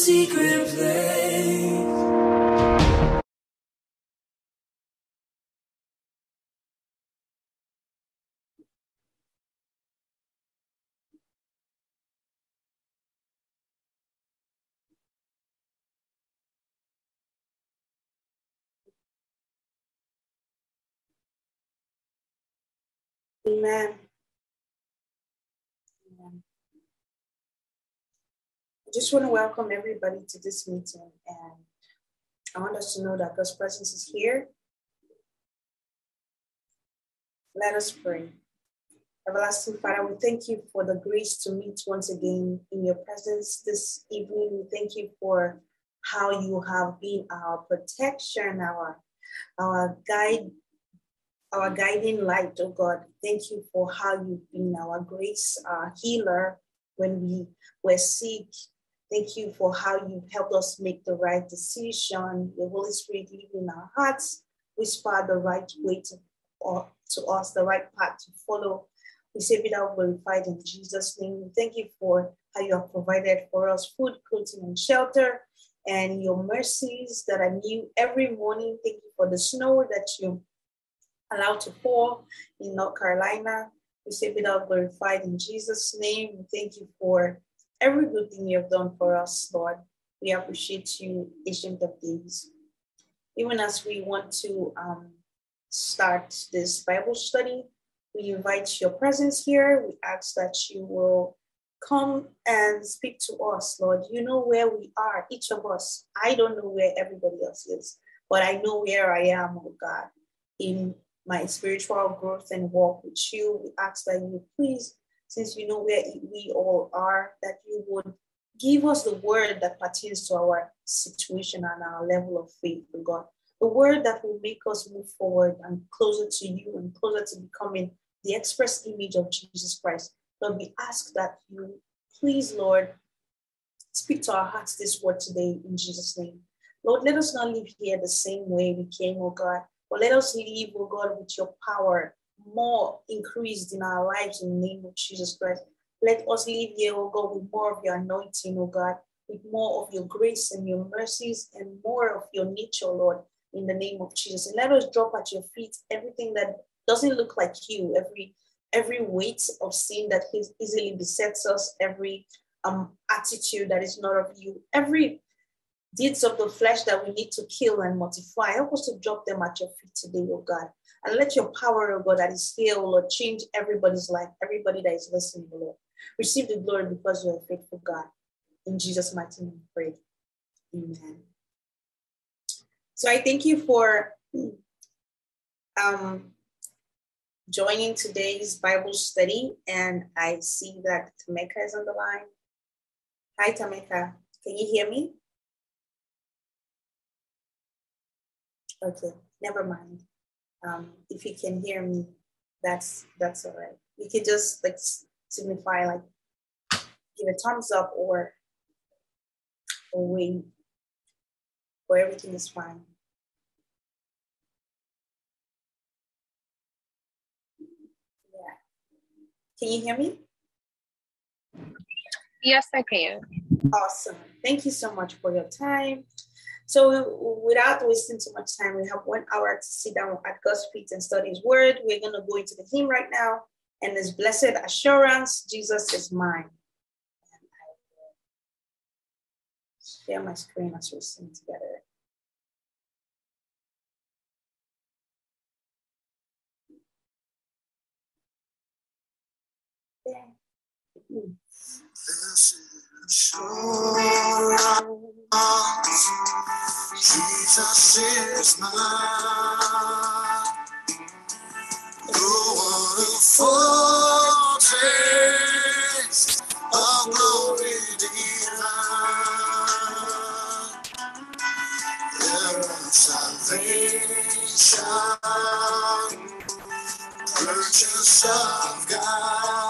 secret place. Amen. I just want to welcome everybody to this meeting, and I want us to know that God's presence is here. Let us pray. Everlasting Father, we thank you for the grace to meet once again in your presence this evening. We thank you for how you have been our protection, our our guide, our guiding light, oh God. Thank you for how you've been our grace, our healer when we were sick. Thank you for how you've helped us make the right decision. The Holy Spirit live in our hearts, whisper the right way to, or, to us, the right path to follow. We say, Be thou glorified in Jesus' name. Thank you for how you have provided for us food, clothing, and shelter, and your mercies that are new every morning. Thank you for the snow that you allowed to fall in North Carolina. We say, Be thou glorified in Jesus' name. Thank you for every good thing you have done for us, Lord. We appreciate you, Ancient of Days. Even as we want to um, start this Bible study, we invite your presence here. We ask that you will come and speak to us, Lord. You know where we are, each of us. I don't know where everybody else is, but I know where I am, oh God, in my spiritual growth and walk with you. We ask that you please since you know where we all are, that you would give us the word that pertains to our situation and our level of faith, God. The word that will make us move forward and closer to you and closer to becoming the express image of Jesus Christ. Lord, we ask that you please, Lord, speak to our hearts this word today in Jesus' name. Lord, let us not live here the same way we came, oh God, but let us live, oh God, with your power, more increased in our lives in the name of Jesus Christ. Let us live here, oh God, with more of your anointing, oh God, with more of your grace and your mercies and more of your nature, Lord, in the name of Jesus. And let us drop at your feet everything that doesn't look like you, every every weight of sin that easily besets us, every um attitude that is not of you, every deeds of the flesh that we need to kill and mortify. Help us to drop them at your feet today, oh God. And let your power, oh God, that is here, Lord, change everybody's life, everybody that is listening, oh Lord. Receive the glory because you're a faithful God. In Jesus' mighty name, pray. Amen. So I thank you for um, joining today's Bible study. And I see that Tameka is on the line. Hi, Tameka. Can you hear me? Okay, never mind. Um, if you can hear me, that's that's all right. You can just like signify like give a thumbs up or or wave or everything is fine. Yeah. Can you hear me? Yes, I can. Awesome. Thank you so much for your time. So without wasting too much time, we have one hour to sit down at God's feet and study his word. We're going to go into the hymn right now. And this blessed assurance, Jesus is mine. And I will share my screen as we sing together. Yeah. Jesus is mine. The one foretaste of glory divine. There is salvation, purchase of God,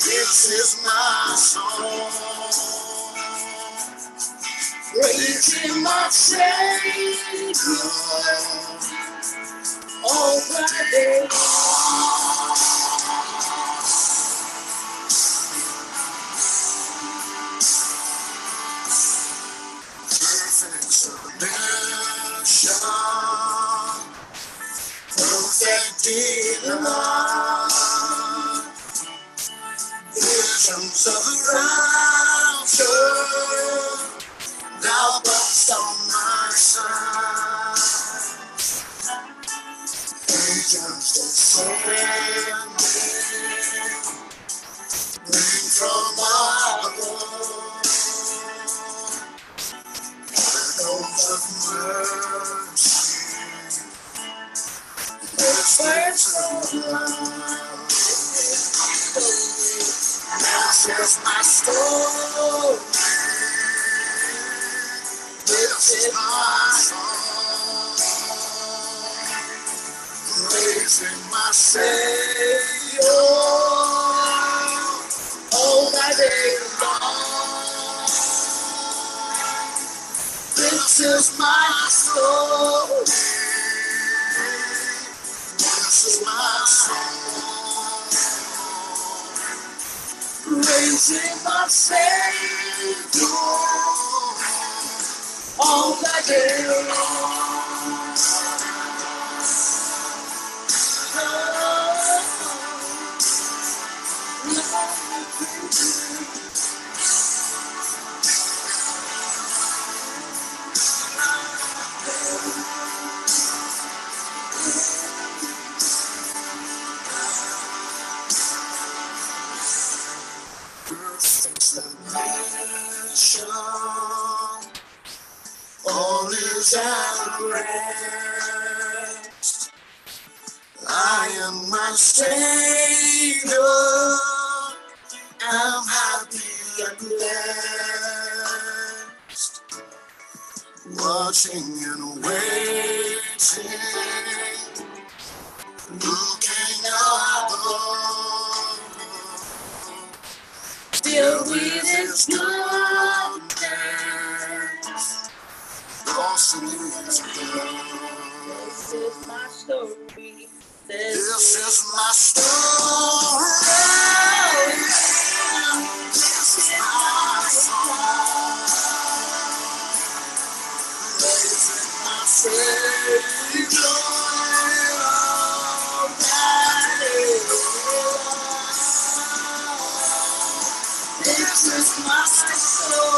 This is my song. Praising my Savior all the day long. Submission, all is at rest. I am my Savior, I'm happy and blessed. Watching and waiting, looking above. Still with his goodness, lost in his This is my story. This is my story. This is my song. Praising my Savior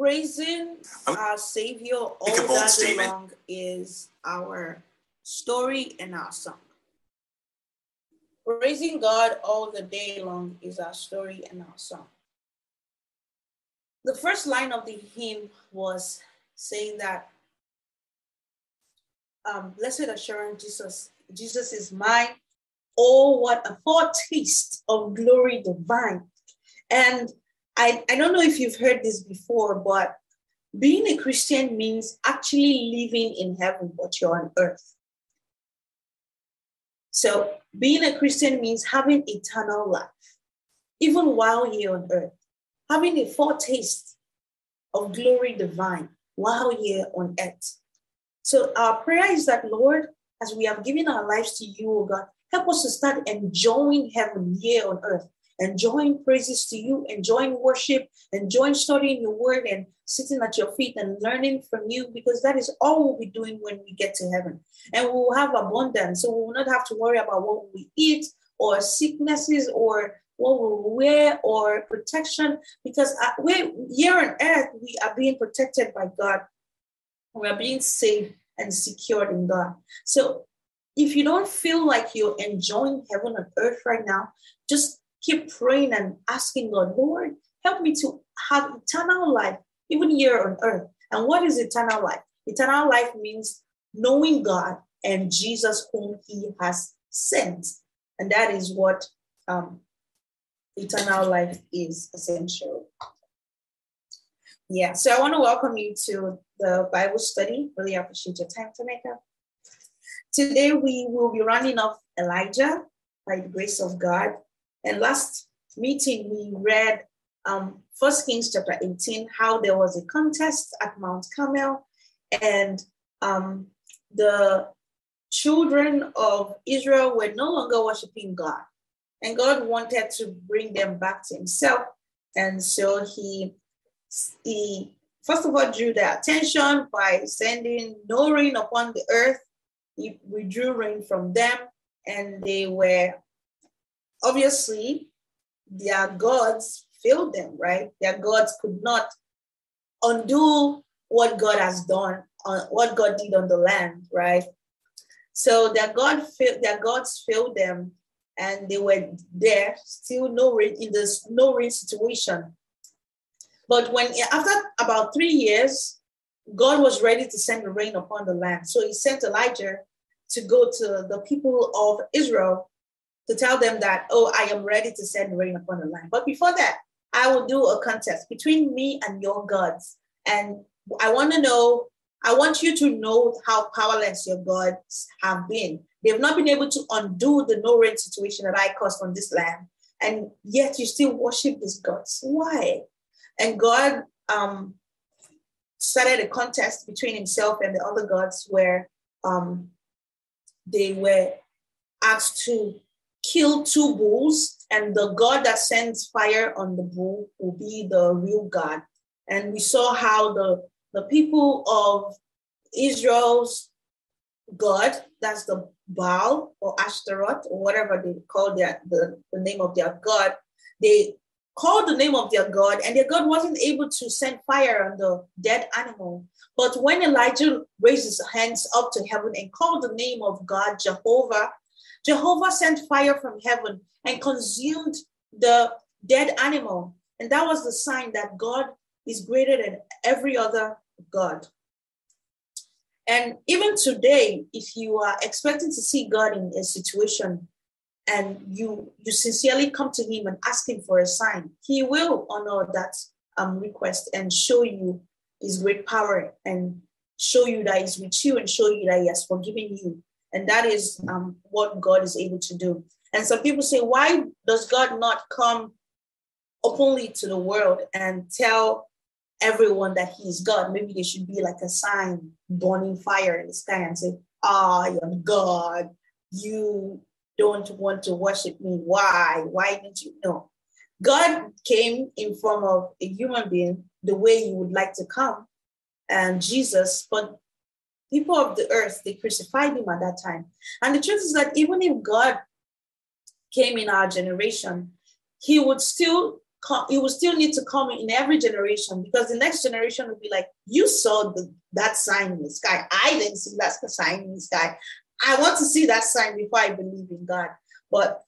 Praising I'm- our Savior all that day statement. long is our story and our song. Praising God all the day long is our story and our song. The first line of the hymn was saying that um, blessed assurance, Jesus, Jesus is mine. Oh, what a foretaste of glory divine. And I, I don't know if you've heard this before, but being a Christian means actually living in heaven, but you're on earth. So, being a Christian means having eternal life, even while you're on earth, having a foretaste of glory divine while you're on earth. So, our prayer is that, Lord, as we have given our lives to you, oh God, help us to start enjoying heaven here on earth enjoying praises to you, enjoying worship, enjoying studying your word and sitting at your feet and learning from you, because that is all we'll be doing when we get to heaven. And we will have abundance. So we will not have to worry about what we eat or sicknesses or what we wear or protection, because uh, we here on earth, we are being protected by God. We are being safe and secured in God. So if you don't feel like you're enjoying heaven on earth right now, just keep praying and asking God, Lord, help me to have eternal life, even here on earth. And what is eternal life? Eternal life means knowing God and Jesus, whom He has sent. And that is what um, eternal life is essential. Yeah, so I want to welcome you to the Bible study. Really appreciate your time, Tameka. Today we will be running off Elijah by the grace of God. And last meeting, we read um, First Kings chapter 18, how there was a contest at Mount Carmel, and um, the children of Israel were no longer worshiping God. And God wanted to bring them back to Himself. And so He, he first of all, drew their attention by sending no rain upon the earth. He withdrew rain from them, and they were obviously their gods failed them, right? Their gods could not undo what God has done, on what God did on the land, right? So their God failed, their gods failed them, and they were there, still no rain in this no rain situation. But when after about three years, God was ready to send the rain upon the land. So he sent Elijah to go to the people of Israel to tell them that, oh, I am ready to send rain upon the land. But before that, I will do a contest between me and your gods. And I want to know, I want you to know how powerless your gods have been. They've not been able to undo the no rain situation that I caused on this land. And yet you still worship these gods. Why? And God um, started a contest between himself and the other gods where um, they were asked to kill two bulls, and the God that sends fire on the bull will be the real God. And we saw how the, the people of Israel's God, that's the Baal or Ashtaroth or whatever they call their the, the name of their God, they called the name of their God, and their God wasn't able to send fire on the dead animal. But when Elijah raised his hands up to heaven and called the name of God, Jehovah, Jehovah sent fire from heaven and consumed the dead animal. And that was the sign that God is greater than every other God. And even today, if you are expecting to see God in a situation and you you sincerely come to him and ask him for a sign, he will honor that um, request and show you his great power and show you that he's with you and show you that he has forgiven you and that is um, what God is able to do. And some people say, why does God not come openly to the world and tell everyone that he's God? Maybe there should be like a sign burning fire in the sky and say, I am God. You don't want to worship me. Why? Why didn't you know? God came in form of a human being the way you would like to come, and Jesus, but people of the earth, they crucified him at that time. And the truth is that even if God came in our generation, he would still come, he would still need to come in every generation because the next generation would be like, you saw the, that sign in the sky. I didn't see that sign in the sky. I want to see that sign before I believe in God. But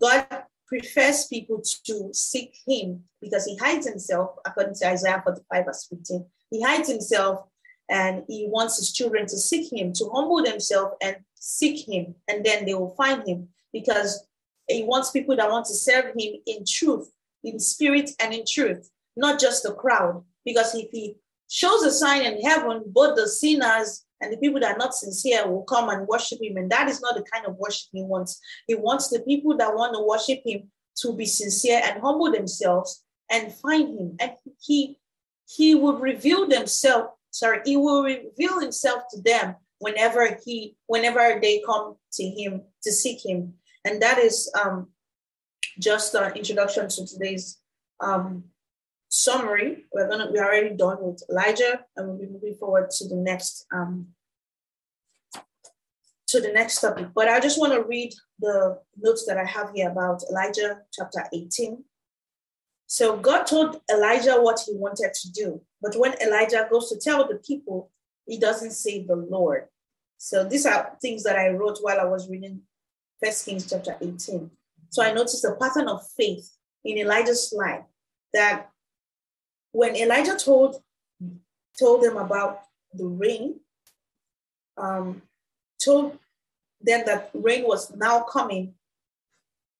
God prefers people to seek him because he hides himself, according to Isaiah 45, verse 15. He hides himself and he wants his children to seek him, to humble themselves and seek him, and then they will find him because he wants people that want to serve him in truth, in spirit and in truth, not just the crowd. Because if he shows a sign in heaven, both the sinners and the people that are not sincere will come and worship him. And that is not the kind of worship he wants. He wants the people that want to worship him to be sincere and humble themselves and find him. And he he will reveal themselves, sorry, he will reveal himself to them whenever he, whenever they come to him to seek him. And that is um just an introduction to today's um summary. We're gonna we're already done with Elijah, and we'll be moving forward to the next um, to the next topic. But I just want to read the notes that I have here about Elijah chapter 18. So God told Elijah what he wanted to do, but when Elijah goes to tell the people, he doesn't say the Lord. So these are things that I wrote while I was reading First Kings chapter 18. So I noticed a pattern of faith in Elijah's life that when Elijah told told them about the rain, um, told them that rain was now coming,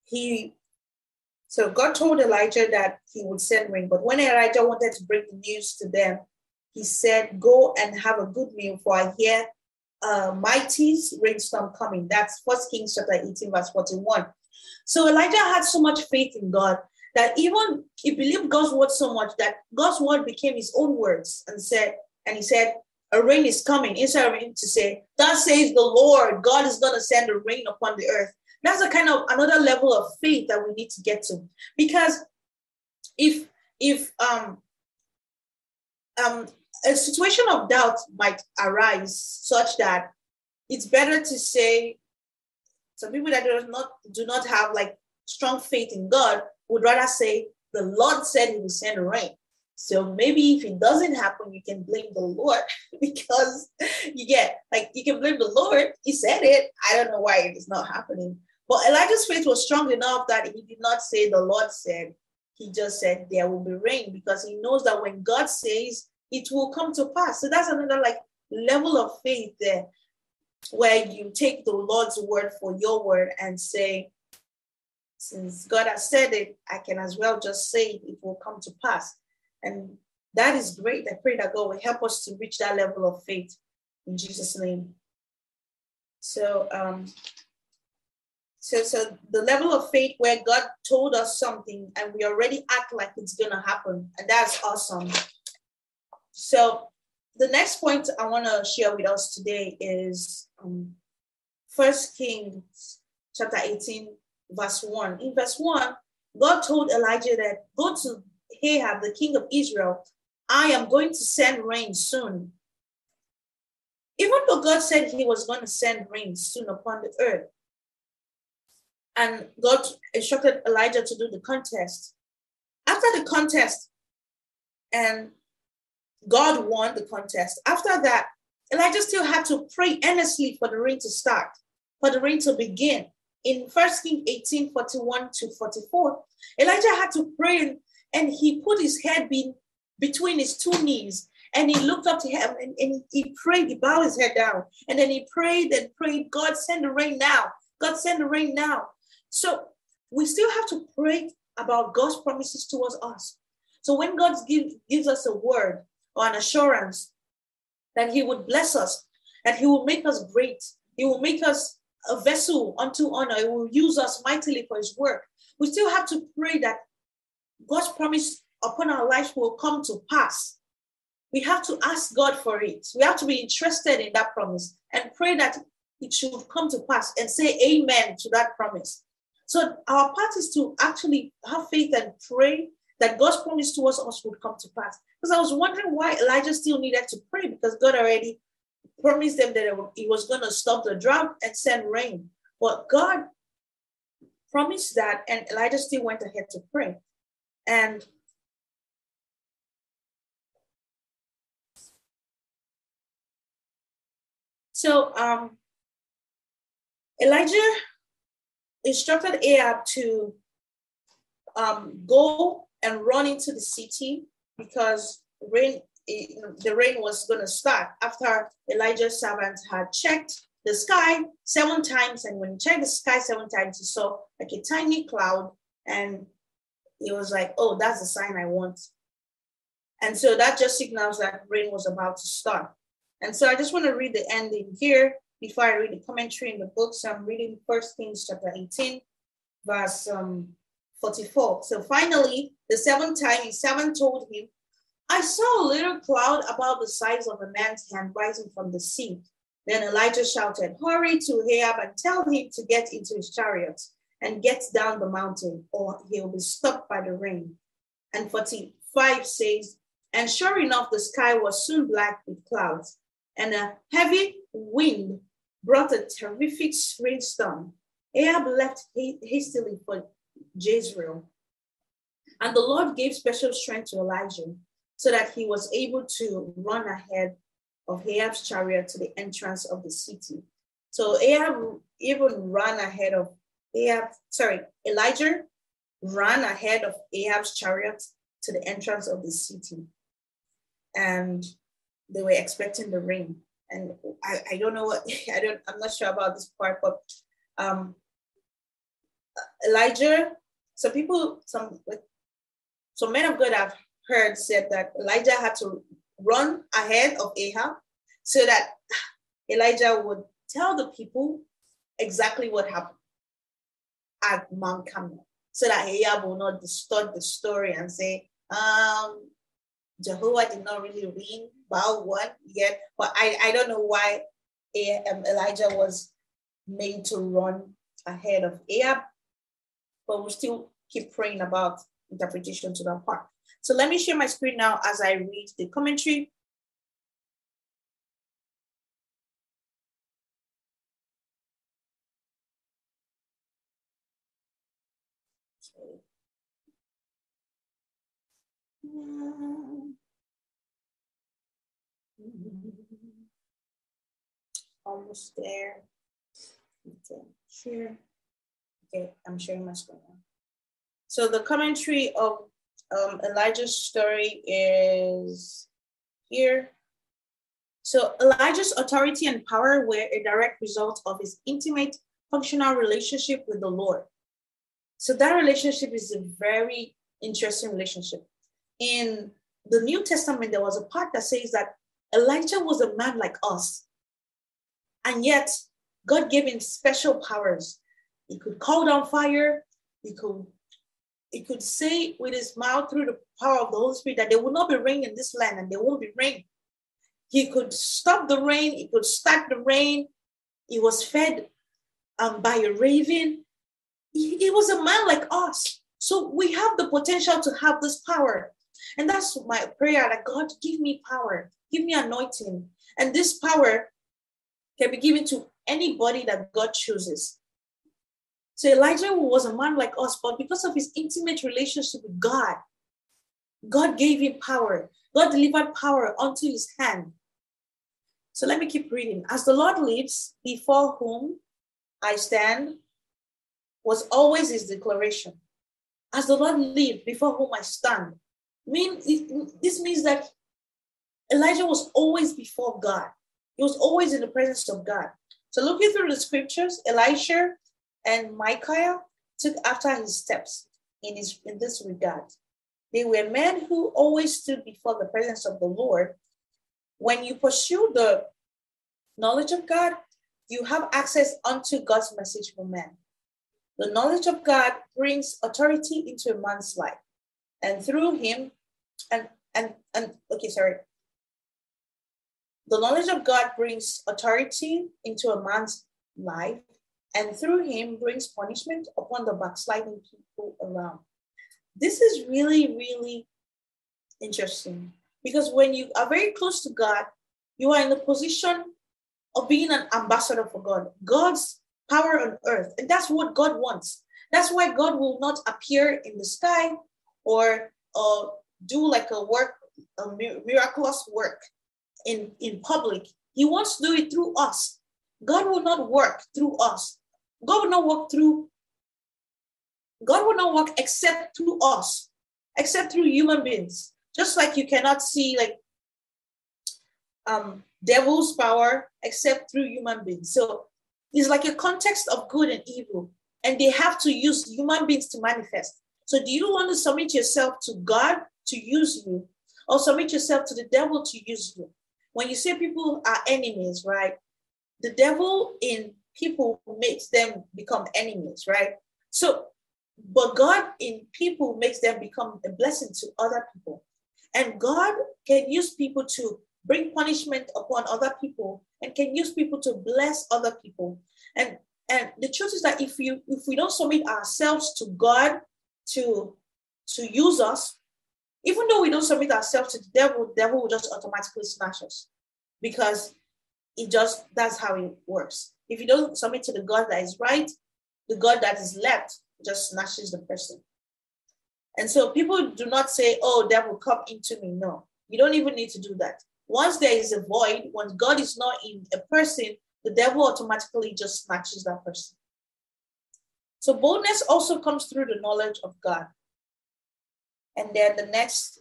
he so God told Elijah that he would send rain. But when Elijah wanted to bring the news to them, he said, Go and have a good meal, for I hear a mighty rainstorm coming. That's First Kings chapter 18, verse 41. So Elijah had so much faith in God that even he believed God's word so much that God's word became his own words and said, and he said, a rain is coming instead of him to say, Thus says the Lord, God is going to send a rain upon the earth. That's a kind of another level of faith that we need to get to. Because if if um um a situation of doubt might arise such that it's better to say some people that do not do not have like strong faith in God would rather say, the Lord said he will send rain. So maybe if it doesn't happen, you can blame the Lord because you get like you can blame the Lord. He said it. I don't know why it is not happening. But Elijah's faith was strong enough that he did not say the Lord said. He just said there will be rain because he knows that when God says it will come to pass. So that's another like level of faith there where you take the Lord's word for your word and say, since God has said it, I can as well just say it, it will come to pass. And that is great. I pray that God will help us to reach that level of faith in Jesus' name. So, um, so, so the level of faith where God told us something and we already act like it's gonna happen, and that's awesome. So, the next point I want to share with us today is um, First Kings chapter 18, verse 1. In verse 1, God told Elijah that go to Ahab, the king of Israel. I am going to send rain soon. Even though God said he was going to send rain soon upon the earth, and God instructed Elijah to do the contest. After the contest, and God won the contest, after that, Elijah still had to pray earnestly for the rain to start, for the rain to begin in First King 18 41 to 44, Elijah had to pray and he put his head be, between his two knees and he looked up to heaven and, and he prayed, he bowed his head down and then he prayed and prayed, God send the rain now. God send the rain now. So we still have to pray about God's promises towards us. So when God give, gives us a word or an assurance that he would bless us, that he will make us great, he will make us a vessel unto honor. He will use us mightily for his work. We still have to pray that God's promise upon our lives will come to pass. We have to ask God for it. We have to be interested in that promise and pray that it should come to pass and say amen to that promise. So our part is to actually have faith and pray that God's promise towards us would come to pass. Because I was wondering why Elijah still needed to pray because God already promised them that he was going to stop the drought and send rain. But God promised that, and Elijah still went ahead to pray. And so um, Elijah instructed Ahab to um, go and run into the city because rain the rain was going to start after Elijah's servant had checked the sky seven times. And when he checked the sky seven times, he saw like a tiny cloud. And he was like, oh, that's the sign I want. And so that just signals that rain was about to start. And so I just want to read the ending here before I read the commentary in the book. So I'm reading First Kings chapter 18, verse um, 44. So finally, the seventh time, his servant told him, I saw a little cloud about the size of a man's hand rising from the sea. Then Elijah shouted, Hurry to Ahab and tell him to get into his chariot and get down the mountain, or he'll be stopped by the rain. And 45 says, And sure enough, the sky was soon black with clouds, and a heavy wind brought a terrific rainstorm. Ahab left hastily for Jezreel. And the Lord gave special strength to Elijah so that he was able to run ahead of Ahab's chariot to the entrance of the city. So Ahab even ran ahead of Ahab, sorry, Elijah ran ahead of Ahab's chariot to the entrance of the city. And they were expecting the rain. And I, I don't know what, I don't, I'm not sure about this part, but um, Elijah, some people, some some men of God have heard said that Elijah had to run ahead of Ahab so that Elijah would tell the people exactly what happened at Mount Carmel so that Ahab will not distort the story and say, um, Jehovah did not really ring Baal one yet. But I, I don't know why um, Elijah was made to run ahead of Ahab, but we'll still keep praying about interpretation to that part. So let me share my screen now as I read the commentary. Almost there. Okay. Okay, I'm sharing my screen now. So the commentary of um, Elijah's story is here. So Elijah's authority and power were a direct result of his intimate functional relationship with the Lord. So that relationship is a very interesting relationship. In the New Testament, there was a part that says that Elijah was a man like us. And yet, God gave him special powers. He could call down fire, he could he could say with his mouth through the power of the Holy Spirit that there will not be rain in this land and there won't be rain. He could stop the rain, he could start the rain. He was fed um, by a raven. He, he was a man like us. So we have the potential to have this power. And that's my prayer that God give me power, give me anointing. And this power can be given to anybody that God chooses. So Elijah was a man like us, but because of his intimate relationship with God, God gave him power. God delivered power unto his hand. So let me keep reading. As the Lord lives, before whom I stand, was always his declaration. As the Lord lived, before whom I stand. Mean, this means that Elijah was always before God. He was always in the presence of God. So looking through the scriptures, Elisha and Micaiah took after his steps in, his, in this regard. They were men who always stood before the presence of the Lord. When you pursue the knowledge of God, you have access unto God's message for men. The knowledge of God brings authority into a man's life, and through him, and and and okay, sorry. The knowledge of God brings authority into a man's life, and through him brings punishment upon the backsliding people around. This is really, really interesting because when you are very close to God, you are in the position of being an ambassador for God, God's power on earth. And that's what God wants. That's why God will not appear in the sky or uh, do like a work, a miraculous work in, in public. He wants to do it through us. God will not work through us. God will not work through, God will not work except through us, except through human beings. Just like you cannot see like um devil's power except through human beings. So it's like a context of good and evil, and they have to use human beings to manifest. So do you want to submit yourself to God to use you, or submit yourself to the devil to use you. When you say people are enemies, right? The devil in people makes them become enemies, right? So, but God in people makes them become a blessing to other people. And God can use people to bring punishment upon other people and can use people to bless other people. And and the truth is that if you if we don't submit ourselves to God to to use us, even though we don't submit ourselves to the devil, the devil will just automatically smash us because it just that's how it works. If you don't submit to the God that is right, the God that is left just snatches the person. And so people do not say, Oh, devil, come into me. No, you don't even need to do that. Once there is a void, once God is not in a person, the devil automatically just snatches that person. So boldness also comes through the knowledge of God. And then the next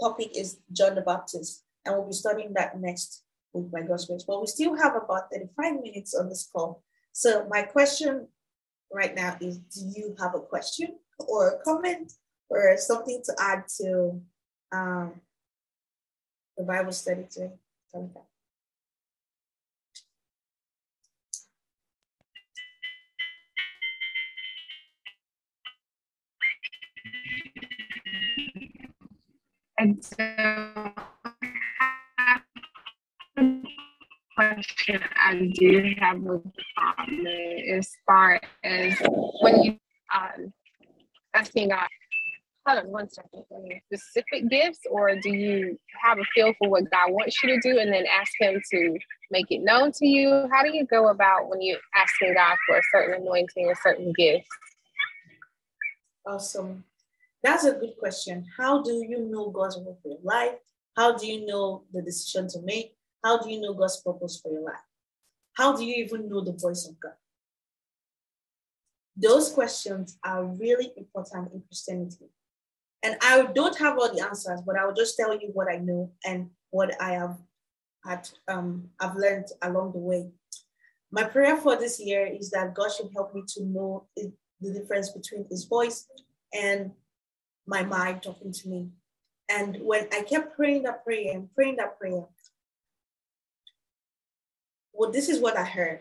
topic is John the Baptist, and we'll be studying that next week by God's. But we still have about 35 minutes on this call. So my question right now is do you have a question or a comment or something to add to um, the Bible study today? And so question I do have with um, as far as when you um, asking God, hold on one second, specific gifts, or do you have a feel for what God wants you to do and then ask Him to make it known to you? How do you go about when you're asking God for a certain anointing or certain gifts? Awesome. That's a good question. How do you know God's will for your life? How do you know the decision to make? How do you know God's purpose for your life? How do you even know the voice of God? Those questions are really important in Christianity. And I don't have all the answers, but I will just tell you what I know and what I have had um, I've learned along the way. My prayer for this year is that God should help me to know the difference between his voice and my mind talking to me. And when I kept praying that prayer and praying that prayer, well, this is what I heard.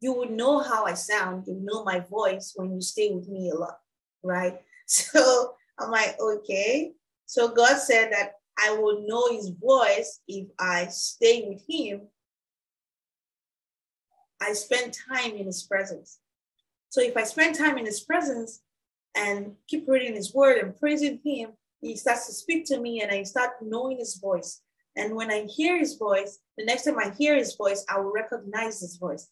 You would know how I sound, you know my voice when you stay with me a lot, right? So I'm like, okay. So God said that I will know his voice if I stay with him. I spend time in his presence. So if I spend time in his presence, and keep reading his word and praising him, he starts to speak to me and I start knowing his voice. And when I hear his voice, the next time I hear his voice, I will recognize his voice.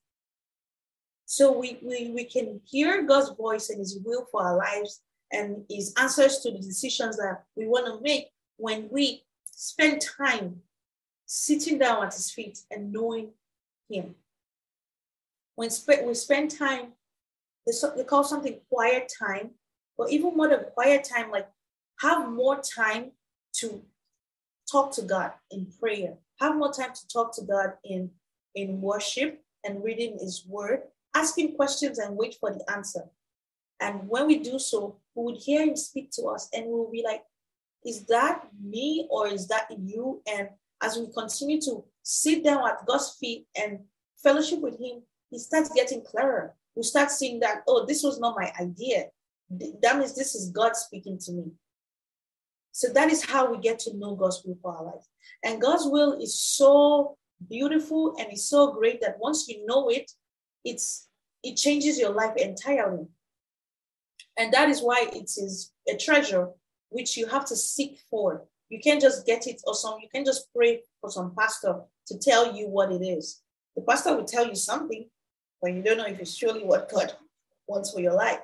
So we, we, we can hear God's voice and his will for our lives and his answers to the decisions that we want to make when we spend time sitting down at his feet and knowing him. When sp- we spend time, they call something quiet time, but even more than quiet time, like have more time to talk to God in prayer. Have more time to talk to God in, in worship and reading his word, asking questions and wait for the answer. And when we do so, we would hear him speak to us and we'll be like, is that me or is that you? And as we continue to sit down at God's feet and fellowship with him, he starts getting clearer. We start seeing that, oh, this was not my idea that means this is God speaking to me. So that is how we get to know God's will for our life. And God's will is so beautiful and it's so great that once you know it, it's it changes your life entirely. And that is why it is a treasure which you have to seek for. You can't just get it or some, you can't just pray for some pastor to tell you what it is. The pastor will tell you something, but you don't know if it's truly what God wants for your life.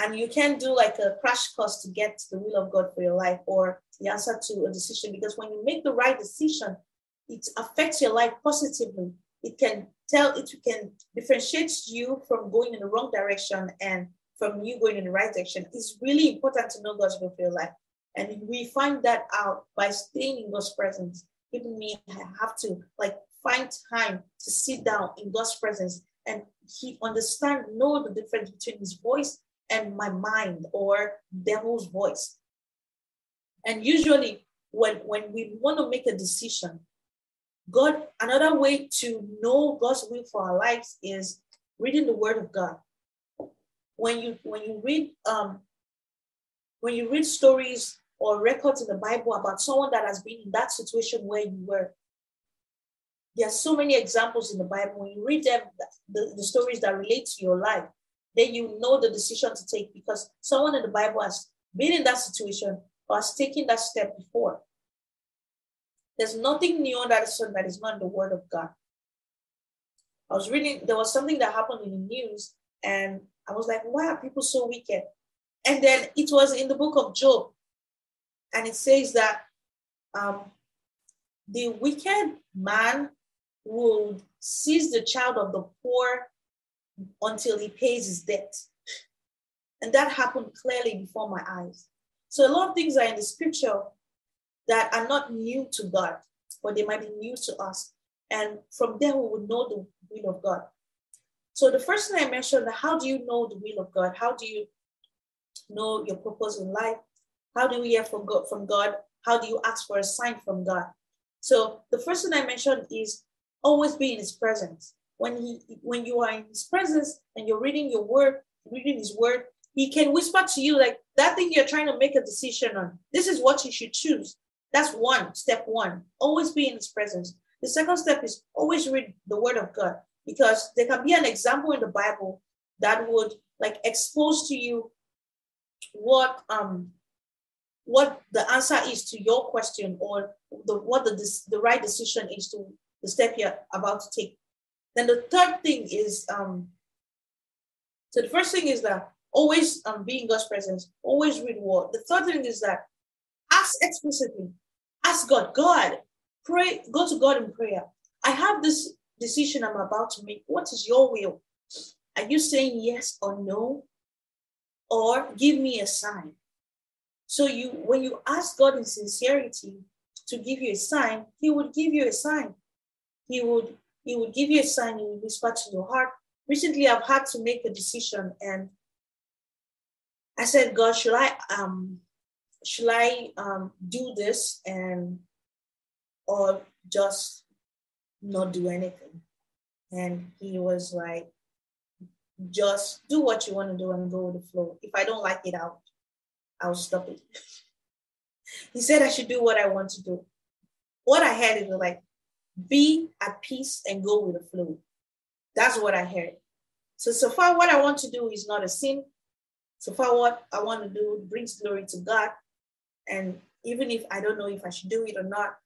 And you can do like a crash course to get the will of God for your life or the answer to a decision. Because when you make the right decision, it affects your life positively. It can tell, it can differentiate you from going in the wrong direction and from you going in the right direction. It's really important to know God's will for your life. And we find that out by staying in God's presence. Even me, I have to like find time to sit down in God's presence and he understand, know the difference between his voice and my mind or devil's voice. And usually when when we want to make a decision, God, another way to know God's will for our lives is reading the Word of God. When you when you read um when you read stories or records in the Bible about someone that has been in that situation where you were, there are so many examples in the Bible. When you read them, the, the stories that relate to your life, then you know the decision to take because someone in the Bible has been in that situation or has taken that step before. There's nothing new under the sun that is not in the Word of God. I was reading, there was something that happened in the news, and I was like, why are people so wicked? And then it was in the book of Job, and it says that um, the wicked man would seize the child of the poor until he pays his debt. And that happened clearly before my eyes. So a lot of things are in the scripture that are not new to God, but they might be new to us. And from there, we will know the will of God. So the first thing I mentioned, how do you know the will of God? How do you know your purpose in life? How do we hear from God? From God? How do you ask for a sign from God? So the first thing I mentioned is always be in His presence. When He, when you are in His presence and you're reading your word, reading His word, He can whisper to you like that thing you're trying to make a decision on. This is what you should choose. That's one step one. Always be in His presence. The second step is always read the Word of God because there can be an example in the Bible that would like expose to you what um what the answer is to your question or the what the the right decision is to the step you're about to take. Then the third thing is um so the first thing is that always um be in God's presence, always read word. The third thing is that ask explicitly, ask God, God, pray, go to God in prayer. I have this decision I'm about to make. What is your will? Are you saying yes or no? Or give me a sign. So you when you ask God in sincerity to give you a sign, He would give you a sign. He would He would give you a sign, He would whisper to your heart. Recently, I've had to make a decision, and I said, God, should I um should I um do this and or just not do anything? And he was like, just do what you want to do and go with the flow. If I don't like it, out. I'll stop it. he said I should do what I want to do. What I heard is like, be at peace and go with the flow. That's what I heard. So, so far, what I want to do is not a sin. So far, what I want to do brings glory to God. And even if I don't know if I should do it or not,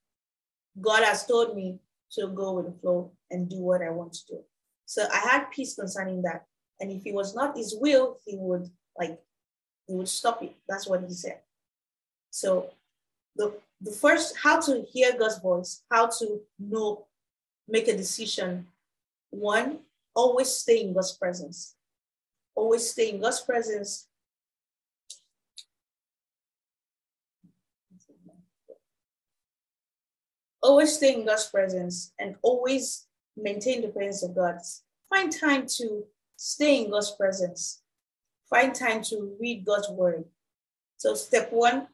God has told me to go with the flow and do what I want to do. So I had peace concerning that. And if it was not his will, he would like he would stop it. That's what he said. So the the first how to hear God's voice, how to know, make a decision. One, always stay in God's presence. Always stay in God's presence. Always stay in God's presence and always maintain the presence of God. Find time to stay in God's presence find time to read God's word. So, step one,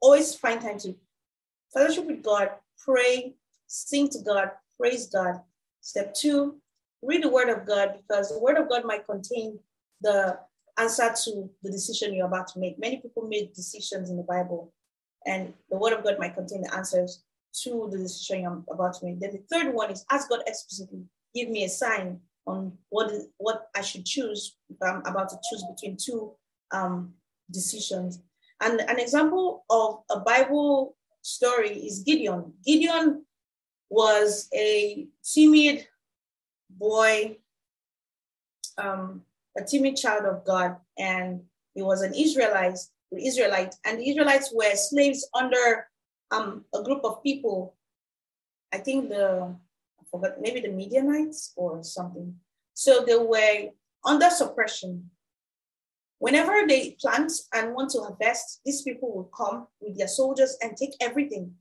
always find time to fellowship with God, pray, sing to God, praise God. Step two, read the word of God because the word of God might contain the answer to the decision you're about to make. Many people made decisions in the Bible, and the word of God might contain the answers to the decision you're about to make. Then the third one is ask God explicitly, give me a sign on what what I should choose if I'm about to choose between two um, decisions. And an example of a Bible story is Gideon. Gideon was a timid boy, um, a timid child of God, and he was an Israelite. Israelite and the Israelites were slaves under um, a group of people. I think the I forgot, maybe the Midianites or something. So they were under suppression. Whenever they plant and want to harvest, these people will come with their soldiers and take everything.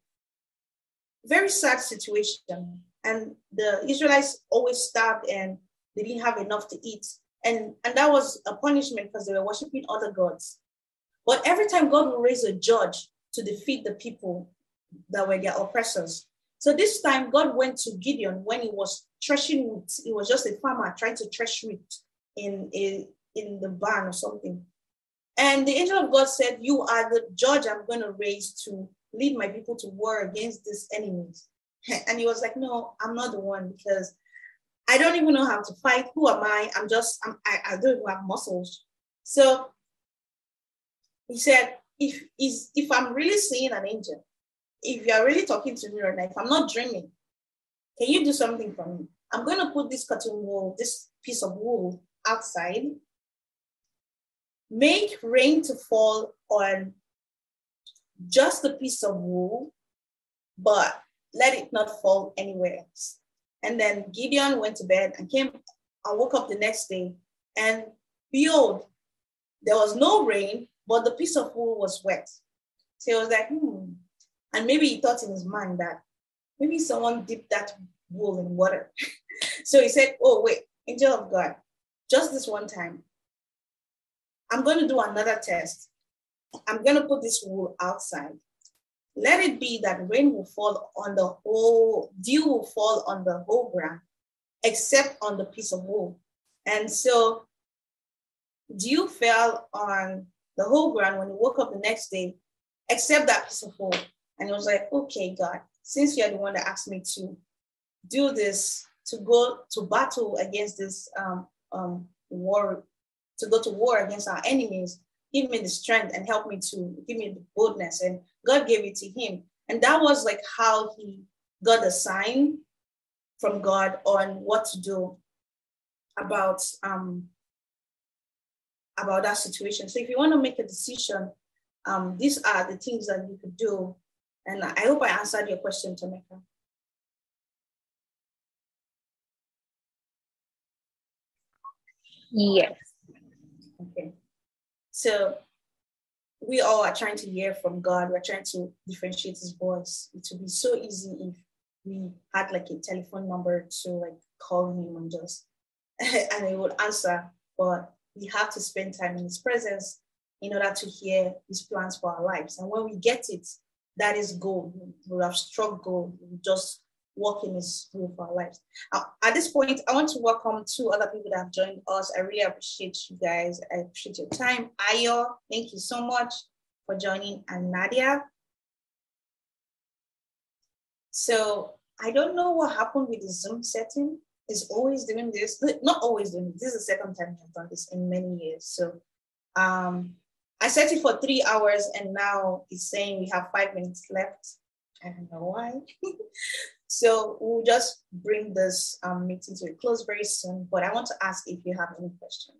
Very sad situation. And the Israelites always starved and they didn't have enough to eat. And, and that was a punishment because they were worshiping other gods. But every time God will raise a judge to defeat the people, that were their oppressors. So this time, God went to Gideon when he was threshing wheat. He was just a farmer trying to thresh wheat in, in, in the barn or something. And the angel of God said, You are the judge I'm going to raise to lead my people to war against these enemies. And he was like, No, I'm not the one because I don't even know how to fight. Who am I? I'm just, I'm, I, I don't even have muscles. So he said, if is if I'm really seeing an angel, if you're really talking to me right now, if I'm not dreaming, can you do something for me? I'm going to put this cotton wool, this piece of wool outside. Make rain to fall on just a piece of wool, but let it not fall anywhere else. And then Gideon went to bed and came and woke up the next day. And behold, there was no rain, but the piece of wool was wet. So he was like, hmm. And maybe he thought in his mind that maybe someone dipped that wool in water. so he said, Oh, wait, angel of God, just this one time, I'm going to do another test. I'm going to put this wool outside. Let it be that rain will fall on the whole, dew will fall on the whole ground, except on the piece of wool. And so dew fell on the whole ground when he woke up the next day, except that piece of wool. And he was like, okay, God, since you're the one that asked me to do this, to go to battle against this um, um, war, to go to war against our enemies, give me the strength and help me to give me the boldness. And God gave it to him. And that was like how he got a sign from God on what to do about um, about that situation. So if you want to make a decision, um, these are the things that you could do. And I hope I answered your question, Tameka. Yes. So we all are trying to hear from God. We're trying to differentiate his voice. It would be so easy if we had like a telephone number to like call him and just and he would answer. But we have to spend time in his presence in order to hear his plans for our lives. And when we get it, that is gold. We have struck gold. We just walk in his for our lives. At this point, I want to welcome two other people that have joined us. I really appreciate you guys. I appreciate your time. Ayo, thank you so much for joining, and Nadia. So I don't know what happened with the Zoom setting It's always doing this, not always doing this. This is the second time I've done this in many years. So um, I set it for three hours and now it's saying we have five minutes left. I don't know why. so we'll just bring this um, meeting to a close very soon. But I want to ask if you have any questions.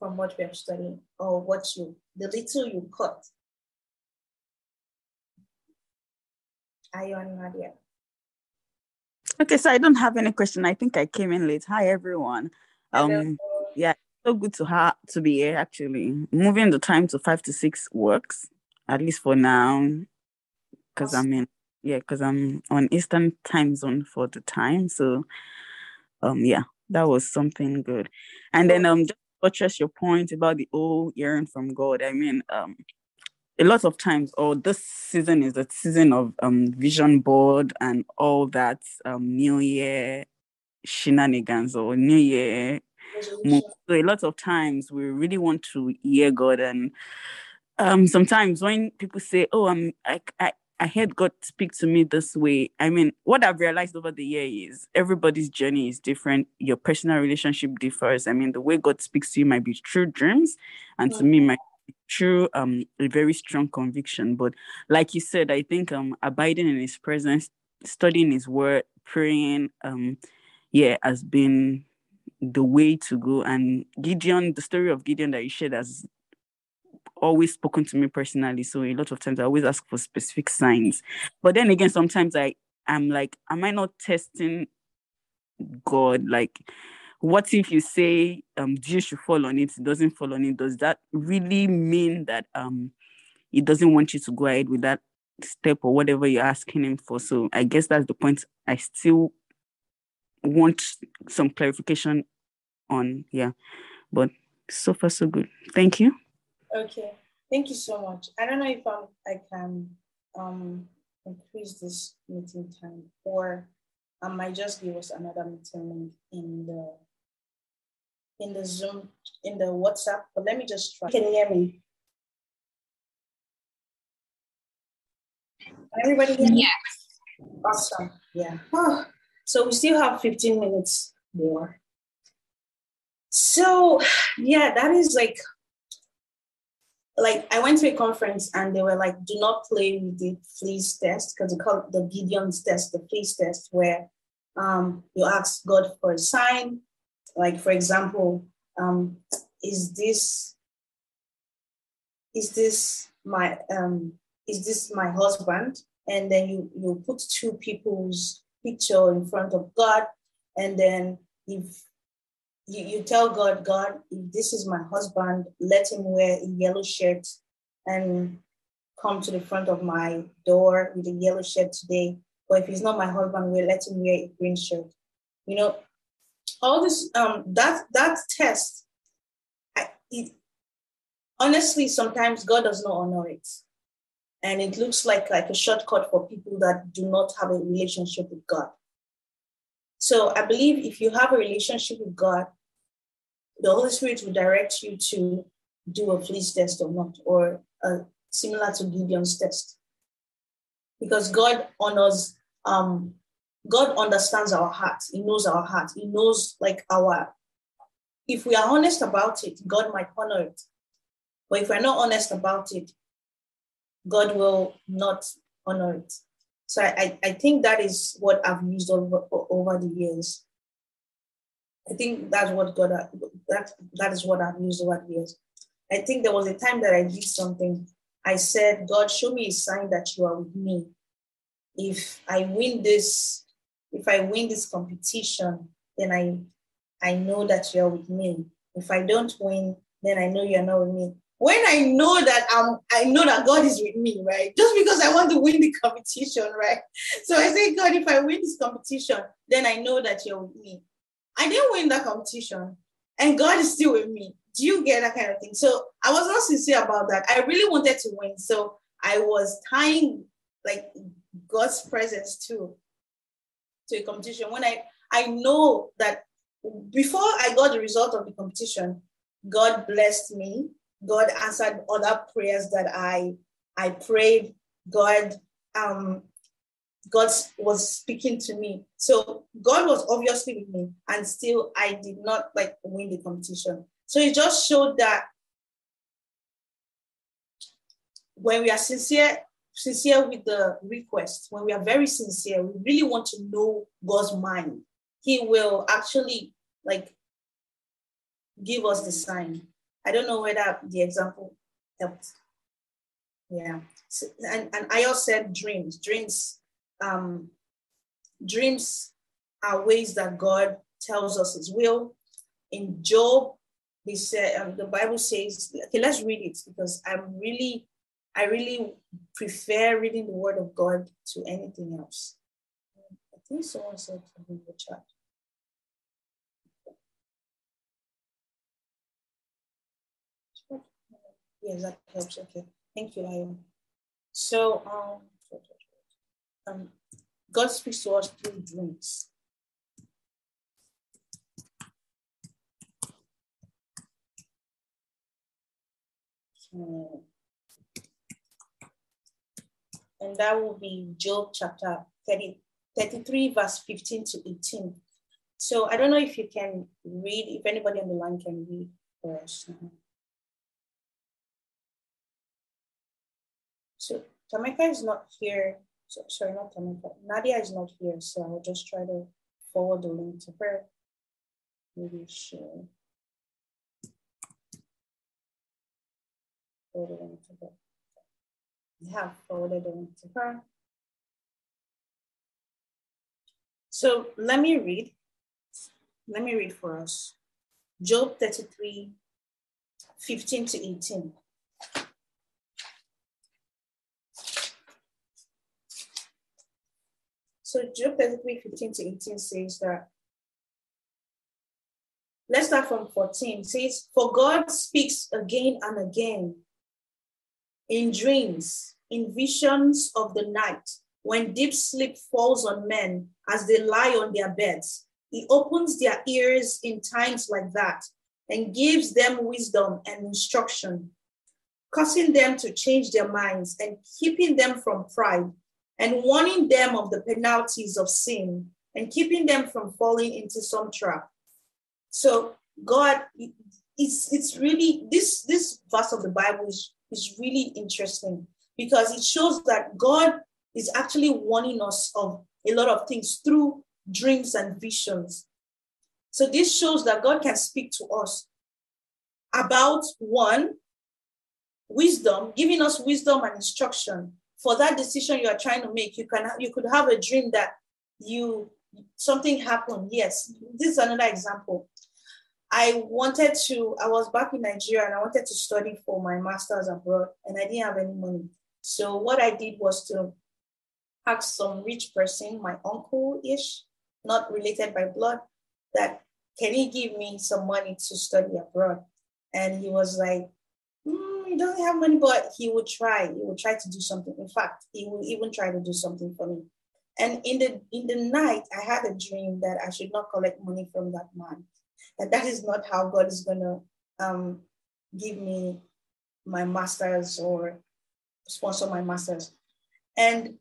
From what we have studied or what you, the little you caught Ayon Nadia. Okay, so I don't have any question. I think I came in late. Hi everyone. Um Hello. yeah, so good to have to be here actually. Moving the time to five to six works, at least for now. Because I'm in yeah, because I'm on Eastern time zone for the time. So um yeah, that was something good. And then um just buttress your point about the old yearning from God. I mean, um a lot of times, or oh, this season is a season of um, vision board and all that um, New Year shenanigans or New Year. So a lot of times we really want to hear God, and um, sometimes when people say, "Oh, I'm," I, I I heard God speak to me this way. I mean, what I've realized over the year is everybody's journey is different. Your personal relationship differs. I mean, the way God speaks to you might be through dreams, and to me, might true um a very strong conviction but like you said i think um abiding in his presence studying his word praying um yeah has been the way to go and gideon the story of gideon that you shared has always spoken to me personally so a lot of times i always ask for specific signs but then again sometimes i i'm like am i not testing god like what if you say um dew should fall on it, it doesn't fall on it? Does that really mean that um he doesn't want you to go ahead with that step or whatever you're asking him for? So I guess that's the point I still want some clarification on. Yeah. But so far so good. Thank you. Okay. Thank you so much. I don't know if I'm, I can um, increase this meeting time or I might just give us another meeting link in the in the Zoom, in the WhatsApp, but let me just try. Can you hear me? Everybody hear me? Yes. Awesome. Yeah. Oh, so we still have 15 minutes more. So yeah, that is like like I went to a conference and they were like, do not play with the fleece test because they call it the Gideon's test, the fleece test, where um, you ask God for a sign. Like for example, um, is this is this my um, is this my husband? And then you you put two people's picture in front of God, and then if you, you tell God, God, this is my husband, let him wear a yellow shirt and come to the front of my door with a yellow shirt today. But if he's not my husband, we'll let him wear a green shirt. You know, all this um that that test, I, it, honestly, sometimes God does not honor it. And it looks like like a shortcut for people that do not have a relationship with God. So I believe if you have a relationship with God, the Holy Spirit will direct you to do a fleece test or not, or uh, similar to Gideon's test. Because God honors, um, God understands our heart. He knows our heart. He knows like our, if we are honest about it, God might honor it. But if we're not honest about it, God will not honor it. So I, I think that is what I've used over, over the years. I think that's what God that that is what I've used over the years. I think there was a time that I did something. I said, God, show me a sign that you are with me. If I win this, if I win this competition, then I I know that you're with me. If I don't win, then I know you're not with me when I know that I'm, I know that God is with me, right? Just because I want to win the competition, right? So I say, God, if I win this competition, then I know that you're with me. I didn't win that competition, and God is still with me. Do you get that kind of thing? So I was not sincere about that. I really wanted to win, so I was tying like God's presence to to a competition. When I I know that before I got the result of the competition, God blessed me God answered other prayers that I I prayed. God um God was speaking to me. So God was obviously with me, and still I did not like win the competition. So it just showed that when we are sincere, sincere with the request, when we are very sincere, we really want to know God's mind. He will actually like give us the sign. I don't know whether the example helped. Yeah. So, and, and I also said dreams. Dreams, um, dreams are ways that God tells us his will. In Job, he said um, the Bible says, okay, let's read it because I'm really, I really prefer reading the word of God to anything else. I think someone said in the chat. Yes, that helps. Okay. Thank you, Lion. So, um, um, God speaks to us through dreams. and that will be Job chapter 30, 33, verse 15 to 18. So I don't know if you can read, if anybody on the line can read for us. Tameka is not here. So, sorry, not Tameka. Nadia is not here, so I'll just try to forward the link to her. Maybe she'll forward to her. I have forwarded the link to her. So let me read. Let me read for us. Job 33, 15 to 18. So Job 33, 15 to 18 says that, let's start from 14. It says, For God speaks again and again in dreams, in visions of the night, when deep sleep falls on men as they lie on their beds. He opens their ears in times like that and gives them wisdom and instruction, causing them to change their minds and keeping them from pride and warning them of the penalties of sin and keeping them from falling into some trap. So God, it's it's really this this verse of the Bible is, is really interesting because it shows that God is actually warning us of a lot of things through dreams and visions. So this shows that God can speak to us about one, wisdom, giving us wisdom and instruction for that decision you are trying to make. You can you could have a dream that you something happened. Yes, this is another example. I wanted to, I was back in Nigeria and I wanted to study for my master's abroad and I didn't have any money. So what I did was to ask some rich person, my uncle-ish, not related by blood, that can he give me some money to study abroad? And he was like, he doesn't have money, but he would try. He would try to do something. In fact, he would even try to do something for me. And in the in the night, I had a dream that I should not collect money from that man. And that is not how God is gonna um, give me my masters or sponsor my masters. And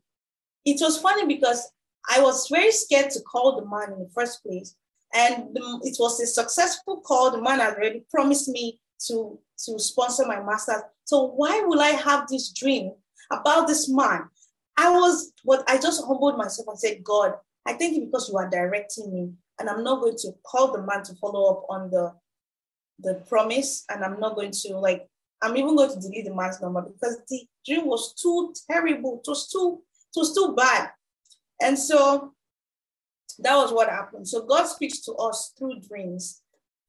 it was funny because I was very scared to call the man in the first place. And it was a successful call. The man had already promised me to, to sponsor my master's. So why will I have this dream about this man? I was but I just humbled myself and said, God, I thank you because you are directing me. And I'm not going to call the man to follow up on the the promise. And I'm not going to like, I'm even going to delete the man's number because the dream was too terrible. It was too, it was too bad. And so that was what happened. So God speaks to us through dreams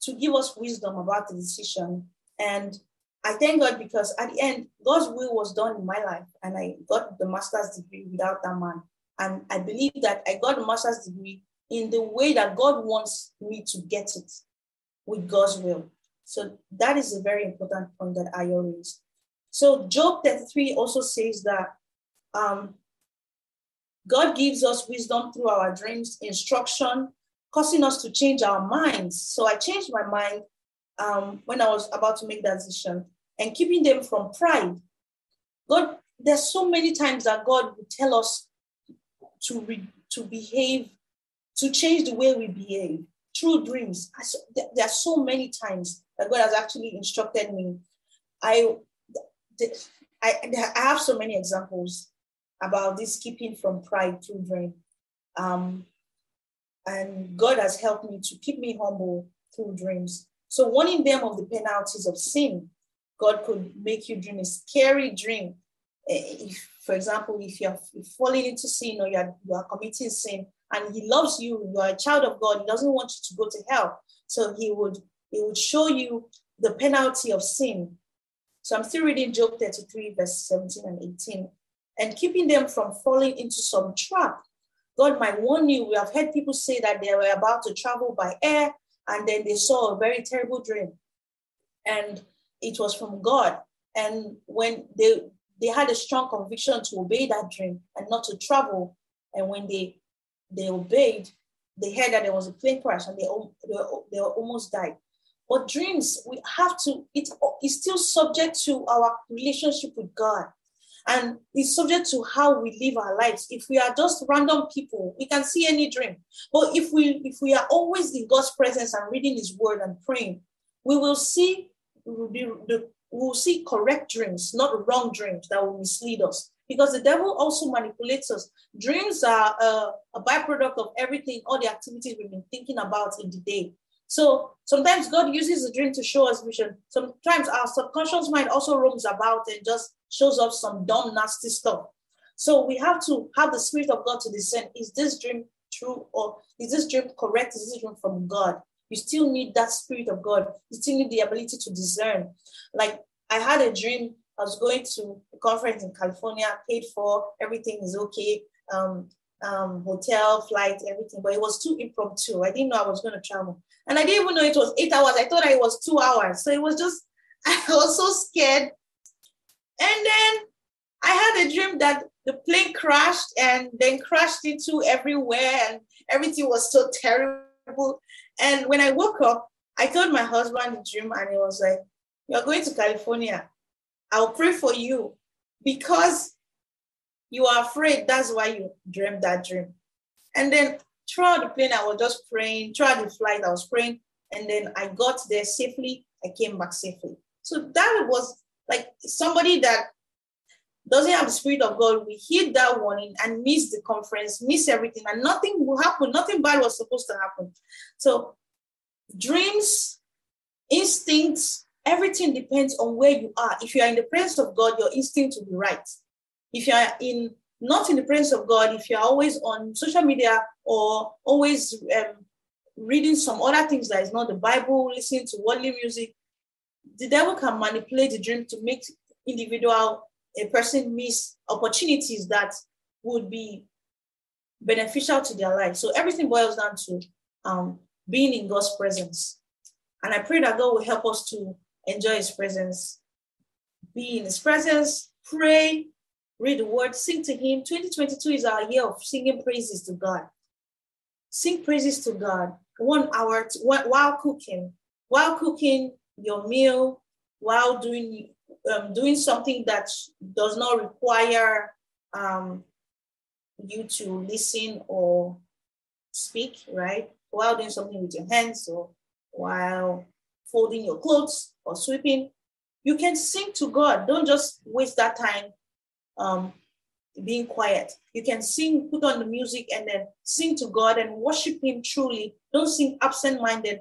to give us wisdom about the decision. And I thank God because at the end, God's will was done in my life, and I got the master's degree without that man. And I believe that I got master's degree in the way that God wants me to get it with God's will. So that is a very important point that I always. So Job 33 also says that um, God gives us wisdom through our dreams, instruction, causing us to change our minds. So I changed my mind um, when I was about to make that decision and keeping them from pride. God, there's so many times that God would tell us to, re, to behave, to change the way we behave through dreams. I, there are so many times that God has actually instructed me. I, I, I have so many examples about this keeping from pride through dream. Um, and God has helped me to keep me humble through dreams. So warning them of the penalties of sin, God could make you dream a scary dream. Eh, if, for example, if you're falling into sin or you're, you are committing sin and he loves you, you are a child of God, he doesn't want you to go to hell. So he would he would show you the penalty of sin. So I'm still reading Job 33, verse 17 and 18 and keeping them from falling into some trap. God might warn you. We have heard people say that they were about to travel by air and then they saw a very terrible dream. And it was from God. And when they they had a strong conviction to obey that dream and not to travel, and when they they obeyed, they heard that there was a plane crash and they, they, they almost died. But dreams, we have to, it is still subject to our relationship with God and it's subject to how we live our lives. If we are just random people we can see any dream. But if we if we are always in god's presence and reading his word and praying we will see we will, be, we will see correct dreams not wrong dreams that will mislead us. Because the devil also manipulates us. Dreams are uh, a byproduct of everything all the activities we've been thinking about in the day. So sometimes God uses a dream to show us vision. Sometimes our subconscious mind also roams about and just shows us some dumb, nasty stuff. So we have to have the Spirit of God to discern is this dream true or is this dream correct? Is this dream from God? You still need that Spirit of God. You still need the ability to discern. Like I had a dream, I was going to a conference in California, paid for, everything is okay. Um, um, hotel, flight, everything, but it was too impromptu. I didn't know I was going to travel. And I didn't even know it was eight hours. I thought it was two hours. So it was just, I was so scared. And then I had a dream that the plane crashed and then crashed into everywhere and everything was so terrible. And when I woke up, I told my husband the dream and he was like, You're going to California. I'll pray for you because you are afraid. That's why you dreamed that dream. And then throughout the plane, I was just praying. Throughout the flight, I was praying. And then I got there safely. I came back safely. So that was like somebody that doesn't have the spirit of God, we heed that warning and miss the conference, miss everything, and nothing will happen. Nothing bad was supposed to happen. So, dreams, instincts, everything depends on where you are. If you are in the presence of God, your instinct will be right. If you are in not in the presence of God, if you're always on social media or always um, reading some other things that is not the Bible, listening to worldly music, the devil can manipulate the dream to make individual a person miss opportunities that would be beneficial to their life. So everything boils down to um, being in God's presence. And I pray that God will help us to enjoy His presence, be in His presence, pray, read the word, sing to Him. 2022 is our year of singing praises to God. Sing praises to God one hour to, while cooking, while cooking your meal, while doing um, doing something that does not require um, you to listen or speak, right? While doing something with your hands or while folding your clothes or sweeping, you can sing to God. Don't just waste that time um, being quiet. You can sing, put on the music, and then sing to God and worship Him truly. Don't sing absent minded.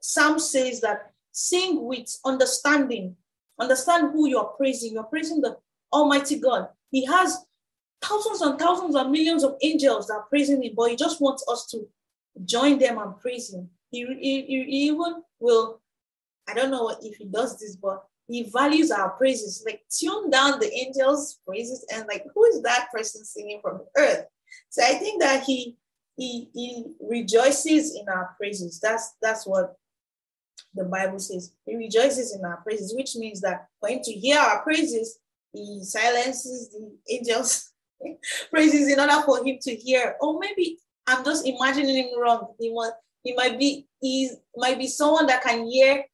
Psalm says that sing with understanding Understand who you're praising. You're praising the Almighty God. He has thousands and thousands and millions of angels that are praising him, but he just wants us to join them and praise him. He, he, he even will, I don't know if he does this, but he values our praises. Like tune down the angels' praises and like who is that person singing from the earth? So I think that he he he rejoices in our praises. That's that's what the Bible says. He rejoices in our praises, which means that for him to hear our praises, he silences the angels' praises in order for him to hear. Or maybe I'm just imagining him wrong. He might, he might be he might be someone that can hear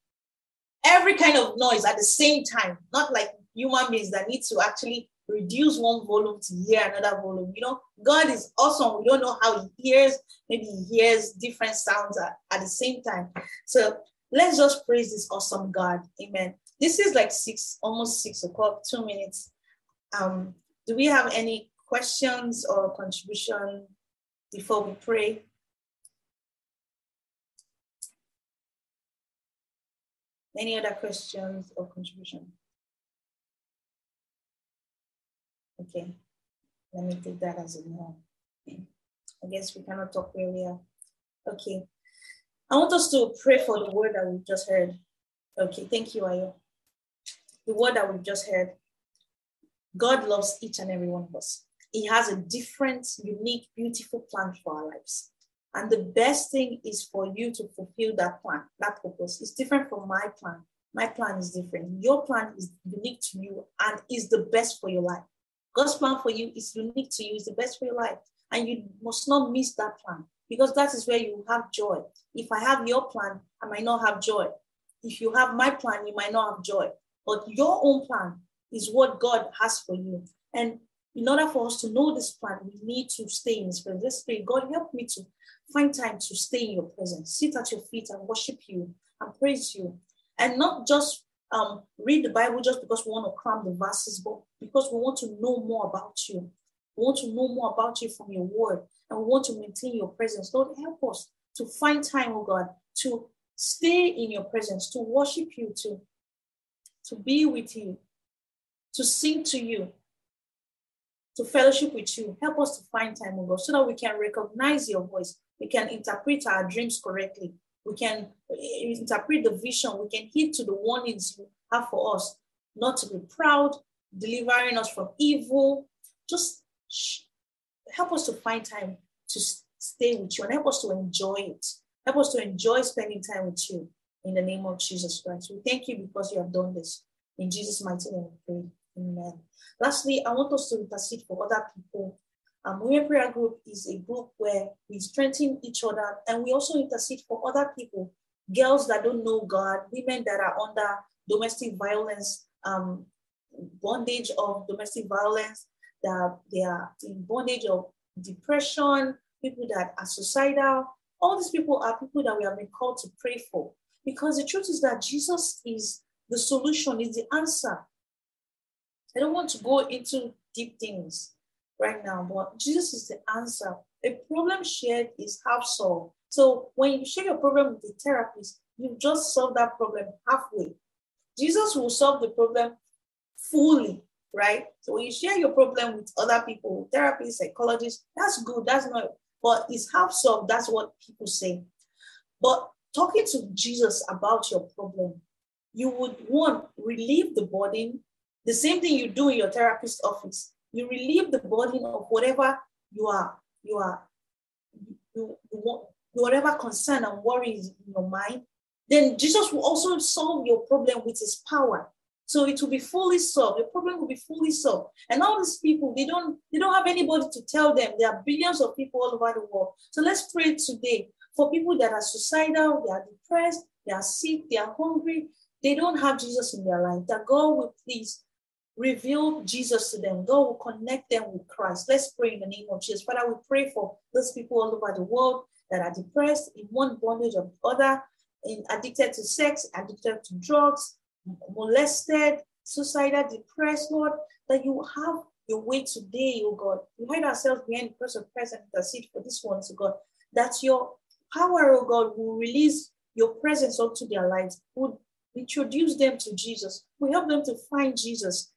every kind of noise at the same time, not like human beings that need to actually reduce one volume to hear another volume. You know, God is awesome. We don't know how he hears. Maybe he hears different sounds at, at the same time. So Let's just praise this awesome God. Amen. This is like six, almost six o'clock, two minutes. Um, do we have any questions or contribution before we pray? Any other questions or contribution? Okay, let me take that as a no. I guess we cannot talk earlier. Okay, I want us to pray for the word that we've just heard. Okay, thank you, Ayo. The word that we've just heard. God loves each and every one of us. He has a different, unique, beautiful plan for our lives. And the best thing is for you to fulfill that plan, that purpose. It's different from my plan. My plan is different. Your plan is unique to you and is the best for your life. God's plan for you is unique to you, is the best for your life. And you must not miss that plan because that is where you have joy. If I have your plan, I might not have joy. If you have my plan, you might not have joy. But your own plan is what God has for you. And in order for us to know this plan, we need to stay in His presence. Let's pray. God, help me to find time to stay in your presence, sit at your feet and worship you and praise you. And not just um, read the Bible just because we want to cram the verses, but because we want to know more about you. We want to know more about you from your word and we want to maintain your presence. Lord, help us to find time, oh God, to stay in your presence, to worship you, to, to be with you, to sing to you, to fellowship with you. Help us to find time, oh God, so that we can recognize your voice. We can interpret our dreams correctly. We can eh, interpret the vision. We can heed to the warnings you have for us, not to be proud, delivering us from evil. Just help us to find time to stay with you and help us to enjoy it. Help us to enjoy spending time with you in the name of Jesus Christ. We thank you because you have done this. In Jesus' mighty name, we pray. Amen. Lastly, I want us to intercede for other people. Um, Women Prayer Group is a group where we strengthen each other and we also intercede for other people, girls that don't know God, women that are under domestic violence, um, bondage of domestic violence, that they are in bondage of depression, people that are suicidal. All these people are people that we have been called to pray for. Because the truth is that Jesus is the solution, is the answer. I don't want to go into deep things right now, but Jesus is the answer. A problem shared is half solved. So when you share your problem with the therapist, you just solve that problem halfway. Jesus will solve the problem fully, right? So when you share your problem with other people, therapists, psychologists, that's good. That's not, but it's half solved. That's what people say. But talking to Jesus about your problem, you would want relieve the burden. The same thing you do in your therapist office. You relieve the burden of whatever you are, you are, you, you want, whatever concern and worries in your mind. Then Jesus will also solve your problem with his power. So it will be fully solved. The problem will be fully solved. And all these people, they don't, they don't have anybody to tell them. There are billions of people all over the world. So let's pray today for people that are suicidal, they are depressed, they are sick, they are hungry, they don't have Jesus in their life. That God will please reveal Jesus to them. God will connect them with Christ. Let's pray in the name of Jesus. Father, we pray for those people all over the world that are depressed in one bondage or the other, in addicted to sex, addicted to drugs, molested, suicidal, depressed, Lord, that you have your way today, oh God. We hide ourselves behind the cross of Christ and for this one, oh God, that your power, oh God, will release your presence onto their lives, would introduce them to Jesus, will help them to find Jesus.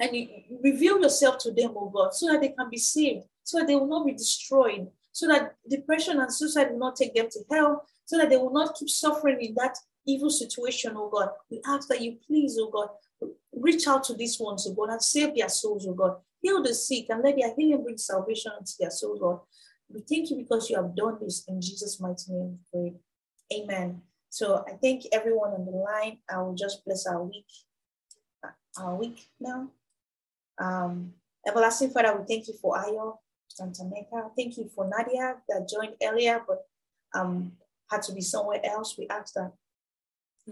And you reveal yourself to them, oh God, so that they can be saved, so that they will not be destroyed, so that depression and suicide will not take them to hell, so that they will not keep suffering in that evil situation, oh God. We ask that you please, oh God, reach out to these ones, oh God, and save their souls, oh God. Heal the sick and let their healing bring salvation into their souls, God. We thank you because you have done this in Jesus' mighty name. Pray. Amen. So I thank everyone on the line. I will just bless our week, our week now. Um, Everlasting Father, we thank you for Ayo, Mecca. Thank you for Nadia that joined earlier, but um, had to be somewhere else. We ask that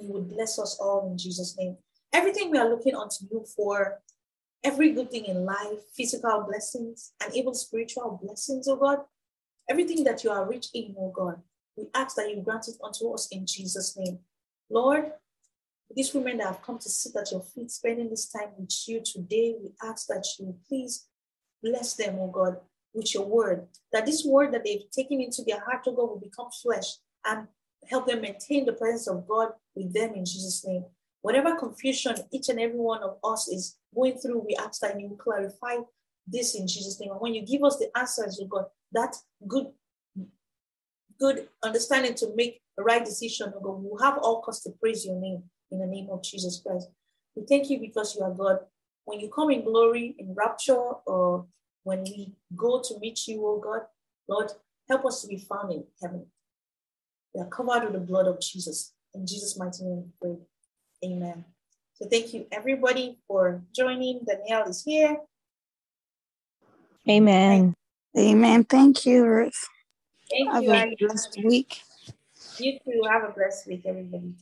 you would bless us all in Jesus' name. Everything we are looking unto you for, every good thing in life, physical blessings, and even spiritual blessings, oh God, everything that you are rich in, oh God, we ask that you grant it unto us in Jesus' name. Lord, these women that have come to sit at your feet, spending this time with you today, we ask that you please bless them, oh God, with your word. That this word that they've taken into their heart, oh God, will become flesh and help them maintain the presence of God with them in Jesus' name. Whatever confusion each and every one of us is going through, we ask that you clarify this in Jesus' name. And when you give us the answers, oh God, that good, good understanding to make the right decision, oh God, we'll have all cause to praise your name in the name of Jesus Christ. We thank you because you are God. When you come in glory, in rapture, or when we go to meet you, oh God, Lord, help us to be found in heaven. We are covered with the blood of Jesus. In Jesus' mighty name, we pray. Amen. So thank you, everybody, for joining. Danielle is here. Amen. Amen. Thank you, Ruth. Thank Have you. a and blessed week. You too. Have a blessed week, everybody.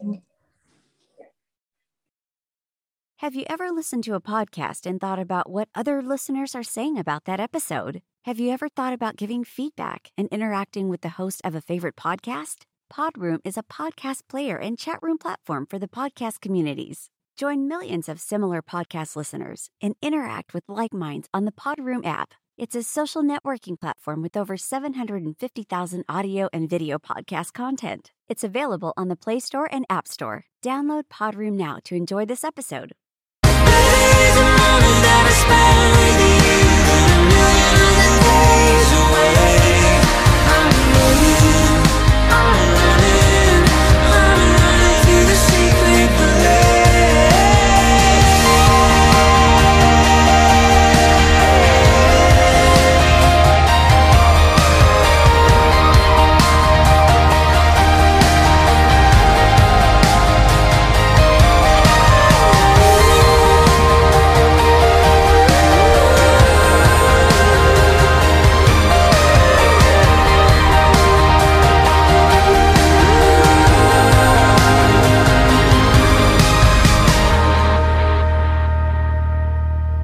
Have you ever listened to a podcast and thought about what other listeners are saying about that episode? Have you ever thought about giving feedback and interacting with the host of a favorite podcast? Podroom is a podcast player and chat room platform for the podcast communities. Join millions of similar podcast listeners and interact with like minds on the Podroom app. It's a social networking platform with over 750,000 audio and video podcast content. It's available on the Play Store and App Store. Download Podroom now to enjoy this episode.